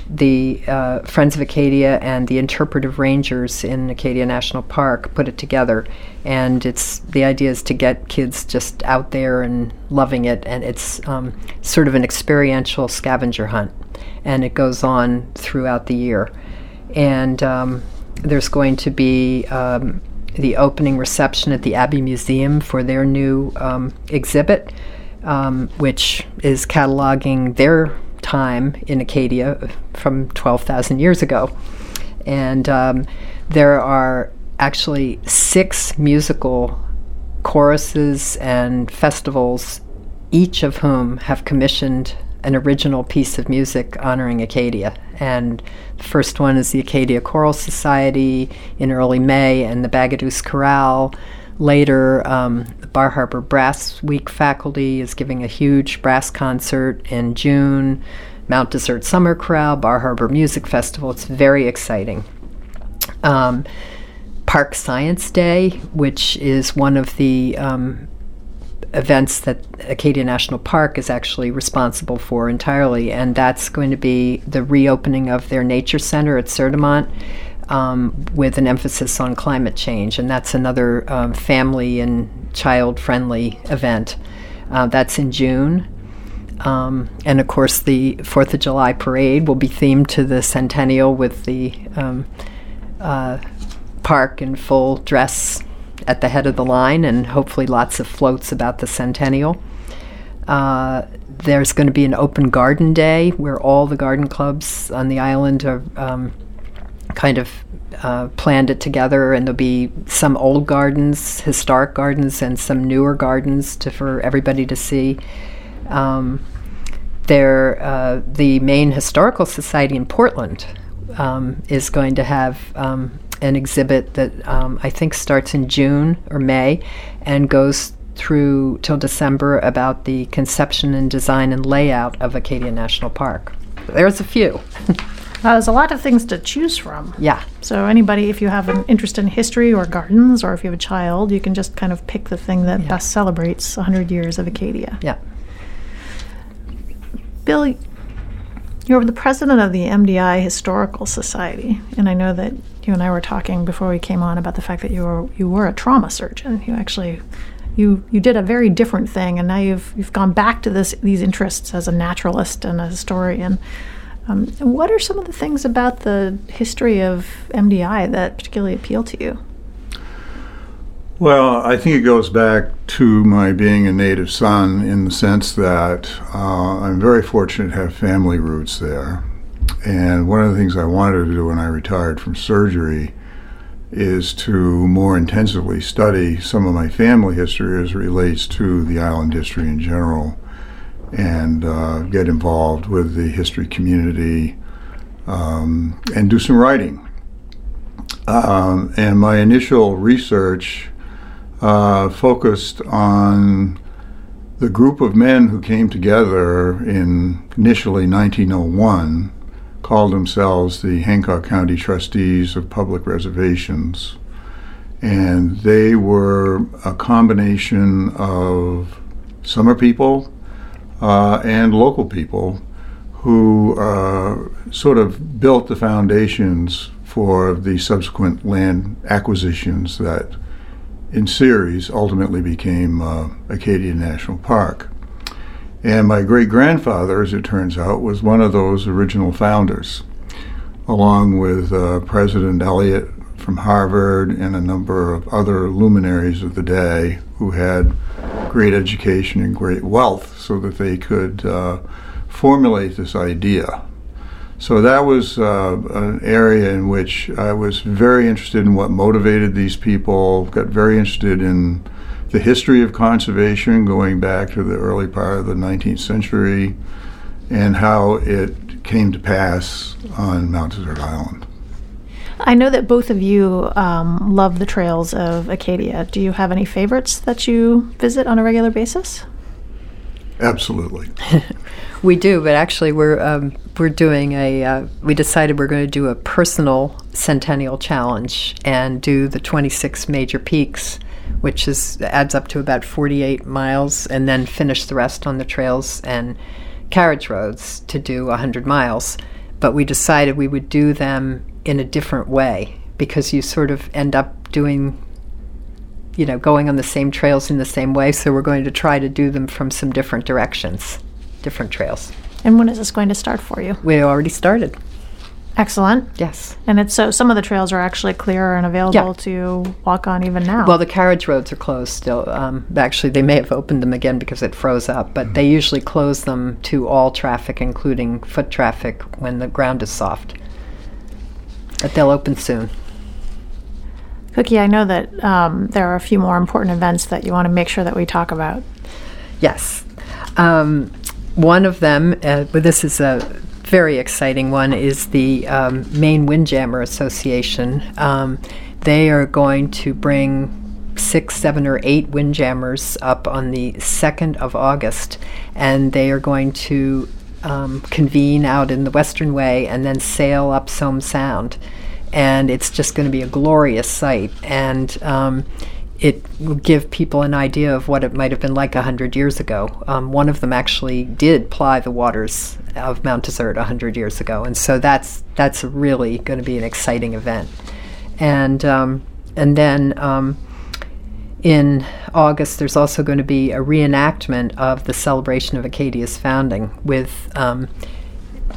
the uh, Friends of Acadia and the Interpretive Rangers in Acadia National Park put it together. And it's the idea is to get kids just out there and loving it, and it's um, sort of an experiential scavenger hunt and it goes on throughout the year. And um, there's going to be um, the opening reception at the Abbe Museum for their new um, exhibit, um, which is cataloging their time in Acadia from 12,000 years ago. And um, there are actually six musical choruses and festivals, each of whom have commissioned an original piece of music honoring Acadia. And the first one is the Acadia Choral Society in early May and the Bagaduce Chorale. Later, um, the Bar Harbor Brass Week faculty is giving a huge brass concert in June. Mount Desert Summer Chorale, Bar Harbor Music Festival. It's very exciting. Um, Park Science Day, which is one of the um, events that Acadia National Park is actually responsible for entirely, and that's going to be the reopening of their nature center at Sieur de Monts. Um, with an emphasis on climate change, and that's another um, family and child friendly event. Uh, that's in June. Um, and of course, the Fourth of July parade will be themed to the centennial with the um, uh, park in full dress at the head of the line, and hopefully lots of floats about the centennial. Uh, there's going to be an open garden day where all the garden clubs on the island are um, kind of uh, planned it together, and there'll be some old gardens, historic gardens, and some newer gardens to, for everybody to see. Um, there, uh, the Maine Historical Society in Portland um, is going to have um, an exhibit that um, I think starts in June or May and goes through till December about the conception and design and layout of Acadia National Park. There's a few. There's a lot of things to choose from. Yeah. So anybody, if you have an interest in history or gardens, or if you have a child, you can just kind of pick the thing that Yeah. best celebrates 100 years of Acadia. Yeah. Bill, you're the president of the MDI Historical Society, and I know that you and I were talking before we came on about the fact that you were you were a trauma surgeon. You actually you you did a very different thing, and now you've you've gone back to this these interests as a naturalist and a historian. Um, what are some of the things about the history of MDI that particularly appeal to you? Well, I think it goes back to my being a native son in the sense that uh, I'm very fortunate to have family roots there. And one of the things I wanted to do when I retired from surgery is to more intensively study some of my family history as relates to the island history in general and uh, get involved with the history community um, and do some writing. Um, and my initial research uh, focused on the group of men who came together in initially 1901 called themselves the Hancock County Trustees of Public Reservations. And they were a combination of summer people uh, and local people who uh, sort of built the foundations for the subsequent land acquisitions that in series ultimately became uh, Acadia National Park. And my great grandfather, as it turns out, was one of those original founders, along with uh, President Eliot from Harvard and a number of other luminaries of the day who had great education and great wealth so that they could uh, formulate this idea. So that was uh, an area in which I was very interested in what motivated these people, got very interested in the history of conservation going back to the early part of the 19th century and how it came to pass on Mount Desert Island. I know that both of you um, love the trails of Acadia. Do you have any favorites that you visit on a regular basis? Absolutely. We do, but actually, we're um, we're doing a. Uh, we decided we're going to do a personal centennial challenge and do the 26 major peaks, which is adds up to about 48 miles, and then finish the rest on the trails and carriage roads to do 100 miles. But we decided we would do them in a different way because you sort of end up doing you know, going on the same trails in the same way. So we're going to try to do them from some different directions, different trails. And when is this going to start for you? We already started. Excellent. Yes. And it's so some of the trails are actually clear and available Yeah. to walk on even now. Well, the carriage roads are closed still. Um, actually, they may have opened them again because it froze up, but they usually close them to all traffic, including foot traffic, when the ground is soft. But they'll open soon. Cookie, I know that um, there are a few more important events that you want to make sure that we talk about. Yes. Um, one of them, uh, but this is a very exciting one, is the um, Maine Windjammer Association. Um, they are going to bring six, seven, or eight windjammers up on the 2nd of August, and they are going to um, convene out in the Western Way and then sail up Somes Sound. And it's just going to be a glorious sight. And um, it will give people an idea of what it might have been like 100 years ago. Um, one of them actually did ply the waters of Mount Desert 100 years ago, and so that's that's really going to be an exciting event. And um, and then um, in August, there's also going to be a reenactment of the celebration of Acadia's founding with um,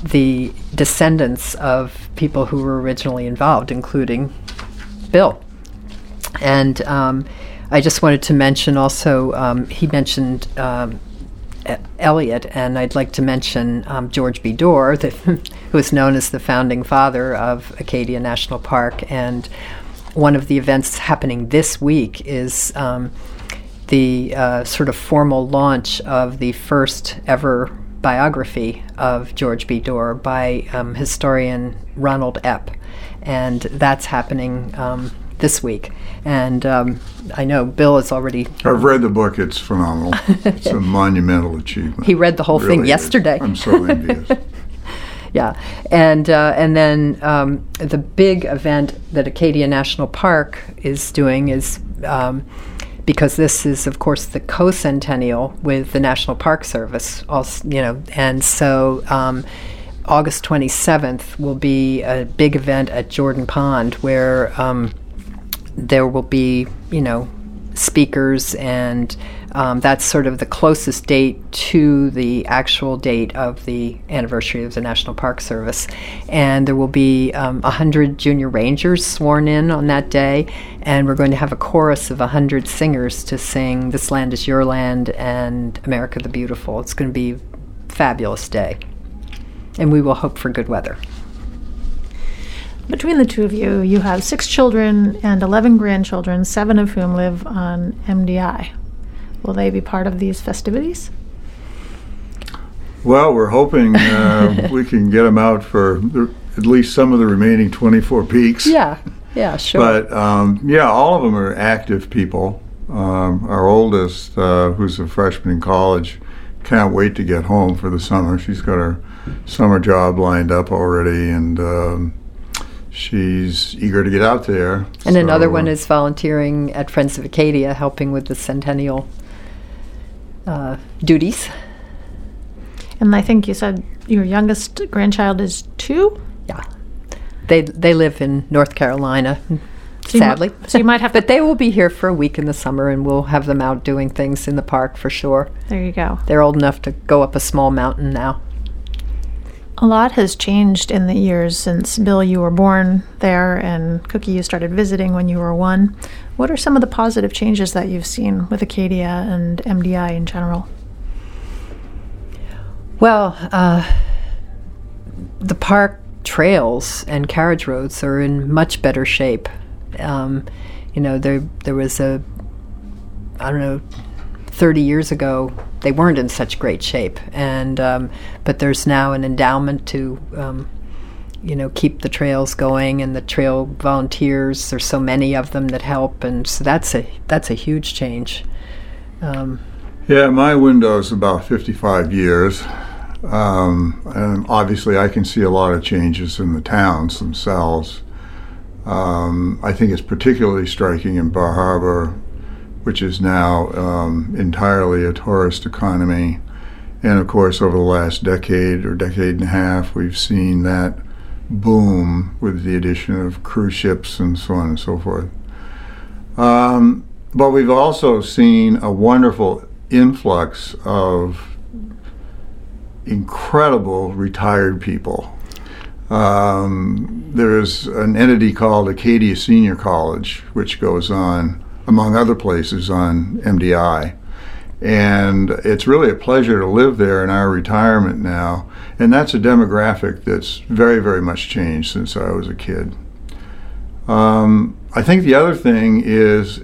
the descendants of people who were originally involved, including Bill. And um, I just wanted to mention also, um, he mentioned um, E- Eliot, and I'd like to mention um, George B. Dorr, who is known as the founding father of Acadia National Park. And one of the events happening this week is um, the uh, sort of formal launch of the first ever biography of George B. Dorr by um, historian Ronald Epp. And that's happening um, this week. And um, I know Bill has already I've read the book. It's phenomenal. it's a monumental achievement. He read the whole thing Really is. yesterday. I'm so envious. Yeah, and uh, and then um, the big event that Acadia National Park is doing is um, because this is, of course, the co-centennial with the National Park Service. Also, you know, and so. Um, August 27th will be a big event at Jordan Pond where um, there will be, you know, speakers, and um, that's sort of the closest date to the actual date of the anniversary of the National Park Service. And there will be um, 100 junior rangers sworn in on that day, and we're going to have a chorus of 100 singers to sing This Land is Your Land and America the Beautiful. It's going to be a fabulous day. And we will hope for good weather. Between the two of you, you have six children and 11 grandchildren, seven of whom live on MDI. Will they be part of these festivities? Well, we're hoping uh, we can get them out for the, at least some of the remaining 24 peaks. Yeah, yeah, sure. But um, yeah, all of them are active people, Um, our oldest, uh, who's a freshman in college, can't wait to get home for the summer. She's got her summer job lined up already, and um, she's eager to get out there. And another So, one is volunteering at Friends of Acadia, helping with the centennial uh, duties. And I think you said your youngest grandchild is two. Yeah, they they live in North Carolina. So you mi- sadly, so you might have to- but they will be here for a week in the summer, and we'll have them out doing things in the park for sure. There you go. They're old enough to go up a small mountain now. A lot has changed in the years since Bill, you were born there, and Cookie, you started visiting when you were one. What are some of the positive changes that you've seen with Acadia and MDI in general? Well, uh, the park trails and carriage roads are in much better shape. Um, you know, there there was a, I don't know, 30 years ago they weren't in such great shape, and um, but there's now an endowment to. Um, you know, keep the trails going, and the trail volunteers. There's so many of them that help, and so that's a that's a huge change. Um, Yeah, my window is about 55 years. Um, and obviously, I can see a lot of changes in the towns themselves. Um, I think it's particularly striking in Bar Harbor, which is now um, entirely a tourist economy. And of course, over the last decade or decade and a half, we've seen that boom with the addition of cruise ships and so on and so forth. Um, but we've also seen a wonderful influx of incredible retired people. Um, there's an entity called Acadia Senior College, which goes on, among other places, on MDI. And it's really a pleasure to live there in our retirement now. And that's a demographic that's very, very much changed since I was a kid. Um, I think the other thing is,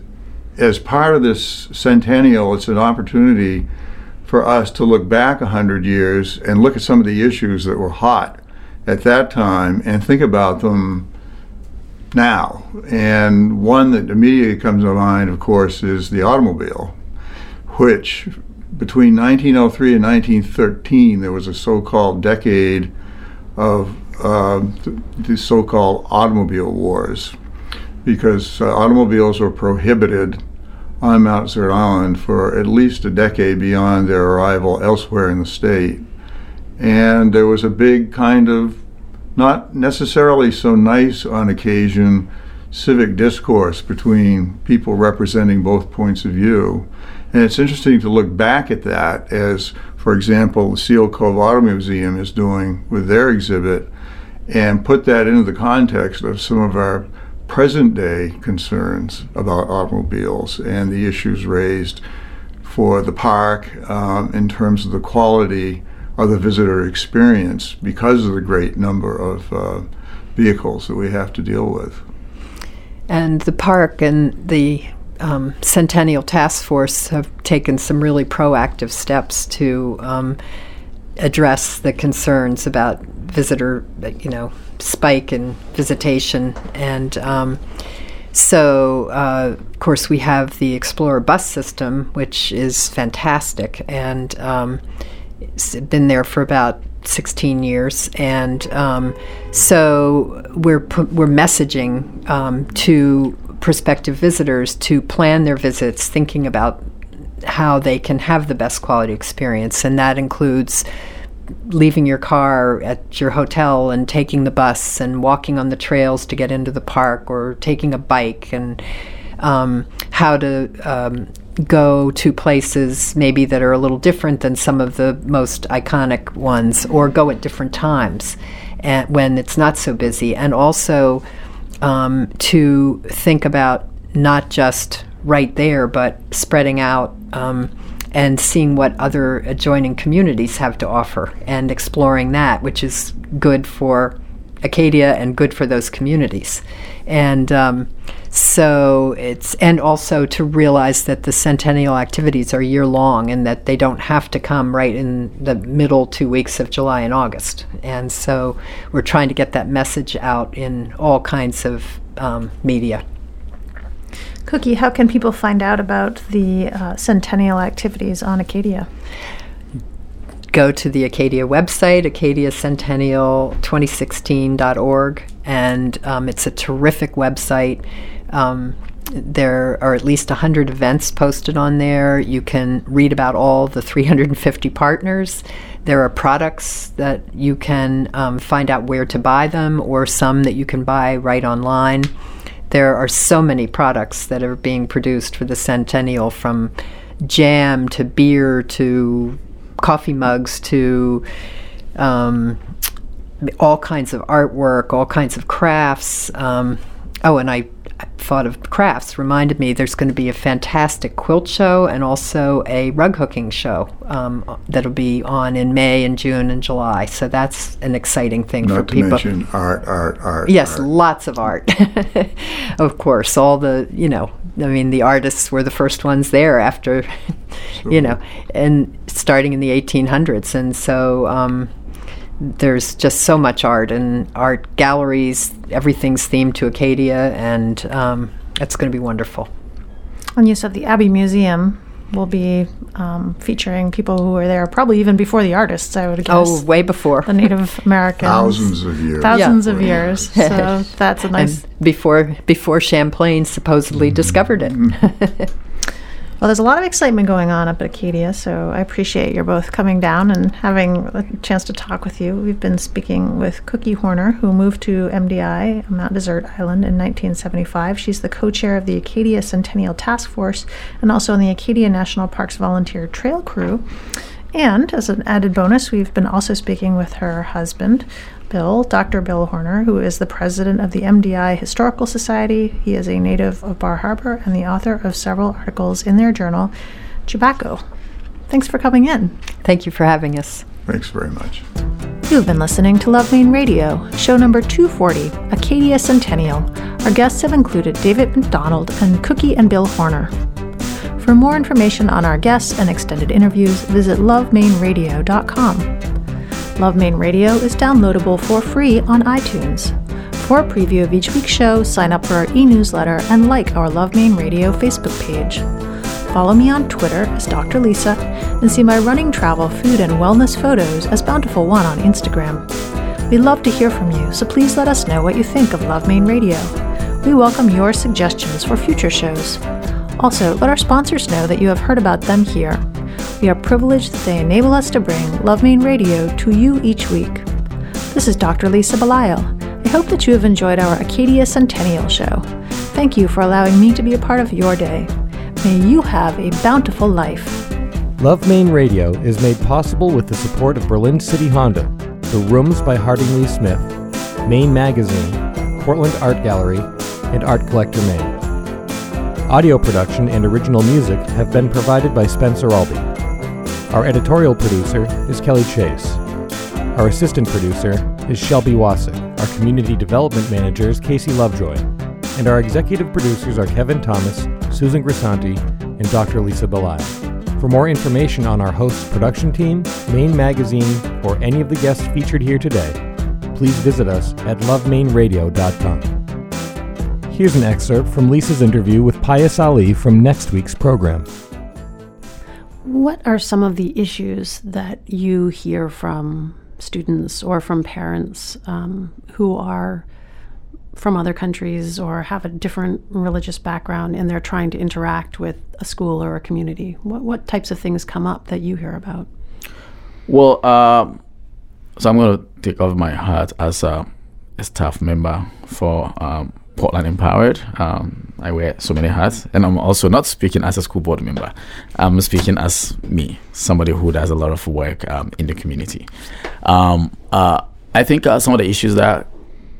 as part of this centennial, it's an opportunity for us to look back 100 years and look at some of the issues that were hot at that time and think about them now. And one that immediately comes to mind, of course, is the automobile, which between 1903 and 1913, there was a so called decade of uh, the so called automobile wars because uh, automobiles were prohibited on Mount Desert Island for at least a decade beyond their arrival elsewhere in the state. And there was a big kind of, not necessarily so nice on occasion, civic discourse between people representing both points of view. And it's interesting to look back at that as, for example, the Seal Cove Auto Museum is doing with their exhibit and put that into the context of some of our present day concerns about automobiles and the issues raised for the park um, in terms of the quality of the visitor experience because of the great number of uh, vehicles that we have to deal with. And the park and the um, Centennial Task Force have taken some really proactive steps to um, address the concerns about visitor, you know, spike in visitation. And um, so, uh, of course, we have the Explorer bus system, which is fantastic, and um, been there for about 16 years, and um, so we're we're messaging um, to prospective visitors to plan their visits, thinking about how they can have the best quality experience, and that includes leaving your car at your hotel and taking the bus and walking on the trails to get into the park or taking a bike and um, how to um, go to places maybe that are a little different than some of the most iconic ones or go at different times and when it's not so busy and also um, to think about not just right there but spreading out um, and seeing what other adjoining communities have to offer and exploring that, which is good for Acadia and good for those communities. And um, so it's, and also to realize that the centennial activities are year long and that they don't have to come right in the middle two weeks of July and August. And so we're trying to get that message out in all kinds of um, media. Cookie, how can people find out about the uh, centennial activities on Acadia? Go to the Acadia website, acadiacentennial2016.org, and um, it's a terrific website. Um, there are at least 100 events posted on there. You can read about all the 350 partners. There are products that you can um, find out where to buy them, or some that you can buy right online. There are so many products that are being produced for the centennial from jam to beer to coffee mugs to um, all kinds of artwork, all kinds of crafts. Um, oh, and I thought of crafts reminded me there's going to be a fantastic quilt show and also a rug hooking show um, that'll be on in May and June and July. So that's an exciting thing Not for to people. mention art, art, art. Yes, art. lots of art. of course, all the, you know, I mean, the artists were the first ones there after, you know, and starting in the 1800s. And so um, there's just so much art and art galleries, everything's themed to Acadia, and um, it's going to be wonderful. And you said the Abbe Museum will be um, featuring people who were there probably even before the artists, I would guess. Oh, way before. the Native Americans. Thousands of years. Thousands before of years. So that's a nice. And before before Champlain supposedly discovered it. Well, there's a lot of excitement going on up at Acadia, so I appreciate you're both coming down and having a chance to talk with you. We've been speaking with Cookie Horner, who moved to MDI, Mount Desert Island, in 1975. She's the co chair of the Acadia Centennial Task Force and also on the Acadia National Parks Volunteer Trail Crew. And as an added bonus, we've been also speaking with her husband, Bill, Dr. Bill Horner, who is the president of the MDI Historical Society. He is a native of Bar Harbor and the author of several articles in their journal, Chebacco. Thanks for coming in. Thank you for having us. Thanks very much. You've been listening to Love Maine Radio, show number 240, Acadia Centennial. Our guests have included David MacDonald and Cookie and Bill Horner. For more information on our guests and extended interviews, visit lovemainradio.com. Love Maine Radio is downloadable for free on iTunes. For a preview of each week's show, sign up for our e newsletter and like our Love Maine Radio Facebook page. Follow me on Twitter as Dr. Lisa and see my running travel, food, and wellness photos as Bountiful One on Instagram. We love to hear from you, so please let us know what you think of Love Maine Radio. We welcome your suggestions for future shows. Also, let our sponsors know that you have heard about them here. We are privileged that they enable us to bring Love Maine Radio to you each week. This is Dr. Lisa Belisle. I hope that you have enjoyed our Acadia Centennial Show. Thank you for allowing me to be a part of your day. May you have a bountiful life. Love Maine Radio is made possible with the support of Berlin City Honda, The Rooms by Harding Lee Smith, Maine Magazine, Portland Art Gallery, and Art Collector Maine. Audio production and original music have been provided by Spencer Albee. Our editorial producer is Kelly Chase. Our assistant producer is Shelby Wasik. Our community development manager is Casey Lovejoy. And our executive producers are Kevin Thomas, Susan Grisanti, and Dr. Lisa Belisle. For more information on our host's production team, Maine Magazine, or any of the guests featured here today, please visit us at lovemainradio.com. Here's an excerpt from Lisa's interview with Pius Ali from next week's program. What are some of the issues that you hear from students or from parents um, who are from other countries or have a different religious background and they're trying to interact with a school or a community? What, what types of things come up that you hear about? Well, um, so I'm going to take off my hat as a, a staff member for um, Portland Empowered. Um, I wear so many hats, and I'm also not speaking as a school board member. I'm speaking as me, somebody who does a lot of work um, in the community. Um, uh, I think uh, some of the issues that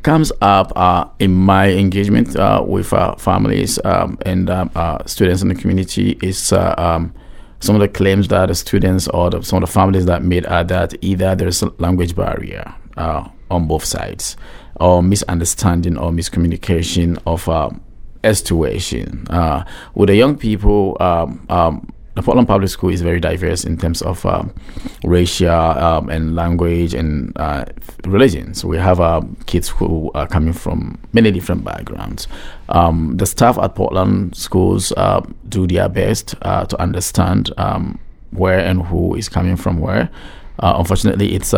comes up uh, in my engagement uh, with uh, families um, and um, uh, students in the community is um, some of the claims that the students or the, some of the families that made are that either there's a language barrier on both sides or misunderstanding or miscommunication of um, situation. Uh, with the young people, um, um, the Portland Public School is very diverse in terms of um, racial um, and language and uh, religion. We have uh, kids who are coming from many different backgrounds. Um, the staff at Portland schools uh, do their best uh, to understand where and who is coming from where. Uh, unfortunately, it's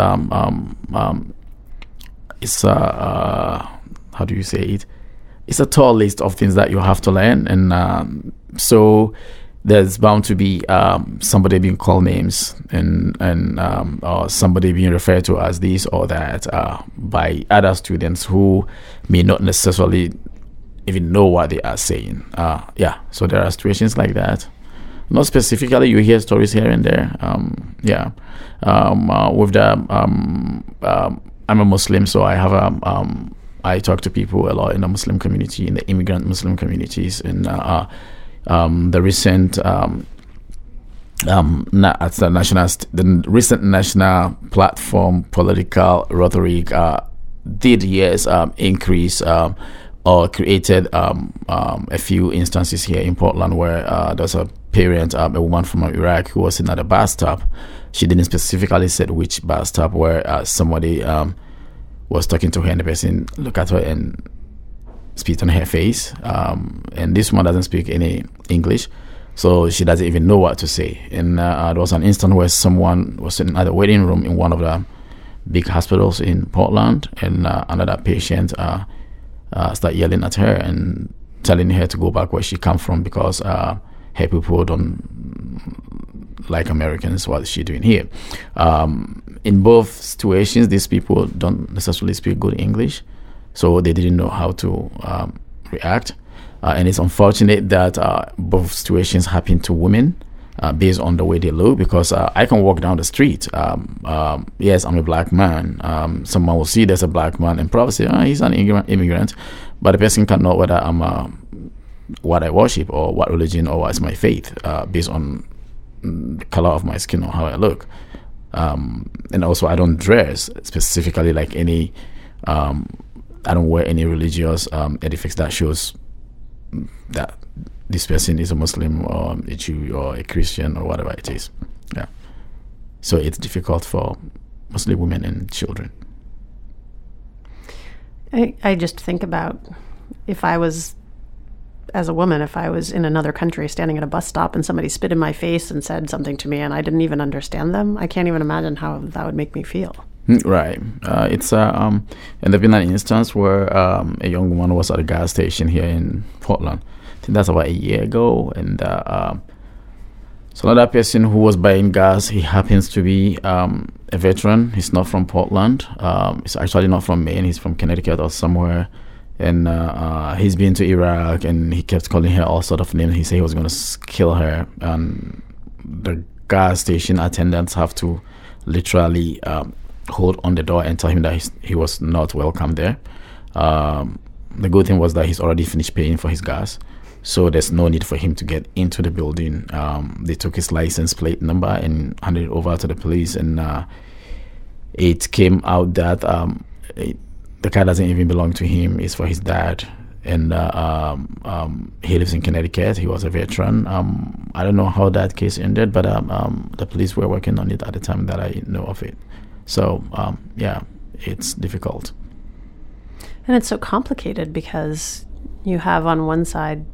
um, um, it's uh, how do you say it? It's a tall list of things that you have to learn, and so there's bound to be um, somebody being called names and and um, or somebody being referred to as this or that uh, by other students who may not necessarily even know what they are saying. Uh, yeah, so there are situations like that. Not specifically, you hear stories here and there. Um, yeah, um, uh, with the um, um, I'm a Muslim, so I have a I talk to people a lot in the Muslim community, in the immigrant Muslim communities, and uh, um, the recent um, um, na- at the national st- the recent national platform political rhetoric uh, did yes um, increase um, or created um, um, a few instances here in Portland where uh, there's a parent, um, a woman from Iraq who was in at a bus stop. She didn't specifically said which bus stop where uh, somebody was talking to her and the person looked at her and spit on her face. Um, and this woman doesn't speak any English, so she doesn't even know what to say. And uh, there was an instant where someone was sitting at the waiting room in one of the big hospitals in Portland, and uh, another patient uh, uh started yelling at her and telling her to go back where she come from because uh, her people don't like Americans. What is she doing here? Um, in both situations, these people don't necessarily speak good English so they didn't know how to um, react. Uh, and it's unfortunate that uh, both situations happen to women uh, based on the way they look because uh, I can walk down the street. Um, um, yes, I'm a black man. Um, someone will see there's a black man and probably say, oh, he's an immigrant. But the person can know whether I'm uh, what I worship or what religion or what's my faith uh, based on color of my skin or how I look. Um, and also, I don't dress specifically like any um, I don't wear any religious um, artifacts that shows that this person is a Muslim or a Jew or a Christian or whatever it is. Yeah. So it's difficult for Muslim women and children. I, I just think about if I was, as a woman, if I was in another country standing at a bus stop and somebody spit in my face and said something to me and I didn't even understand them, I can't even imagine how that would make me feel. Mm, right. Uh, it's uh, um, and there's been an instance where um, a young woman was at a gas station here in Portland. I think that's about a year ago, and uh, uh, so another person who was buying gas, he happens to be um, a veteran. He's not from Portland. Um, he's actually not from Maine. He's from Connecticut or somewhere. And uh, uh, he's been to Iraq, and he kept calling her all sort of names. He said he was going to kill her, and the gas station attendants have to literally um, hold on the door and tell him that he was not welcome there. Um, the good thing was that he's already finished paying for his gas, so there's no need for him to get into the building. Um, they took his license plate number and handed it over to the police, and uh, it came out that um, it, the car doesn't even belong to him; it's for his dad. And uh, um, um, he lives in Connecticut. He was a veteran. Um, I don't know how that case ended, but the police were working on it at the time that I know of it. So um, yeah, it's difficult. And it's so complicated because you have on one side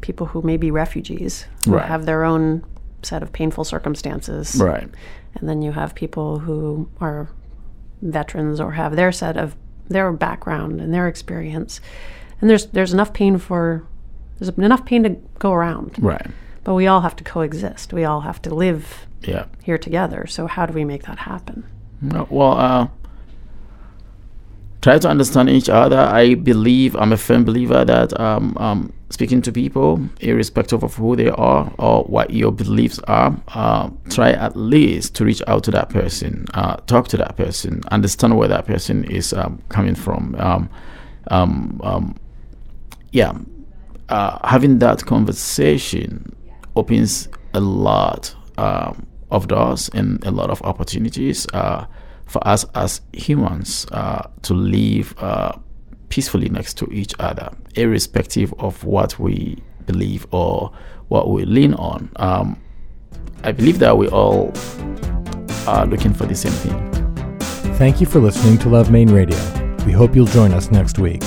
people who may be refugees who right. have their own set of painful circumstances. Right. And then you have people who are veterans or have their set of their background and their experience. And there's there's enough pain for there's enough pain to go around. Right. But we all have to coexist. We all have to live yeah. here together. So how do we make that happen? Well, uh, try to understand each other. I believe, I'm a firm believer that um, um, speaking to people, irrespective of who they are or what your beliefs are, uh, try at least to reach out to that person, uh, talk to that person, understand where that person is um, coming from. Um, um, um, yeah, uh, having that conversation opens a lot of doors and a lot of opportunities uh, for us as humans uh, to live uh, peacefully next to each other, irrespective of what we believe or what we lean on. Um, I believe that we all are looking for the same thing. Thank you for listening to Love Maine Radio. We hope you'll join us next week.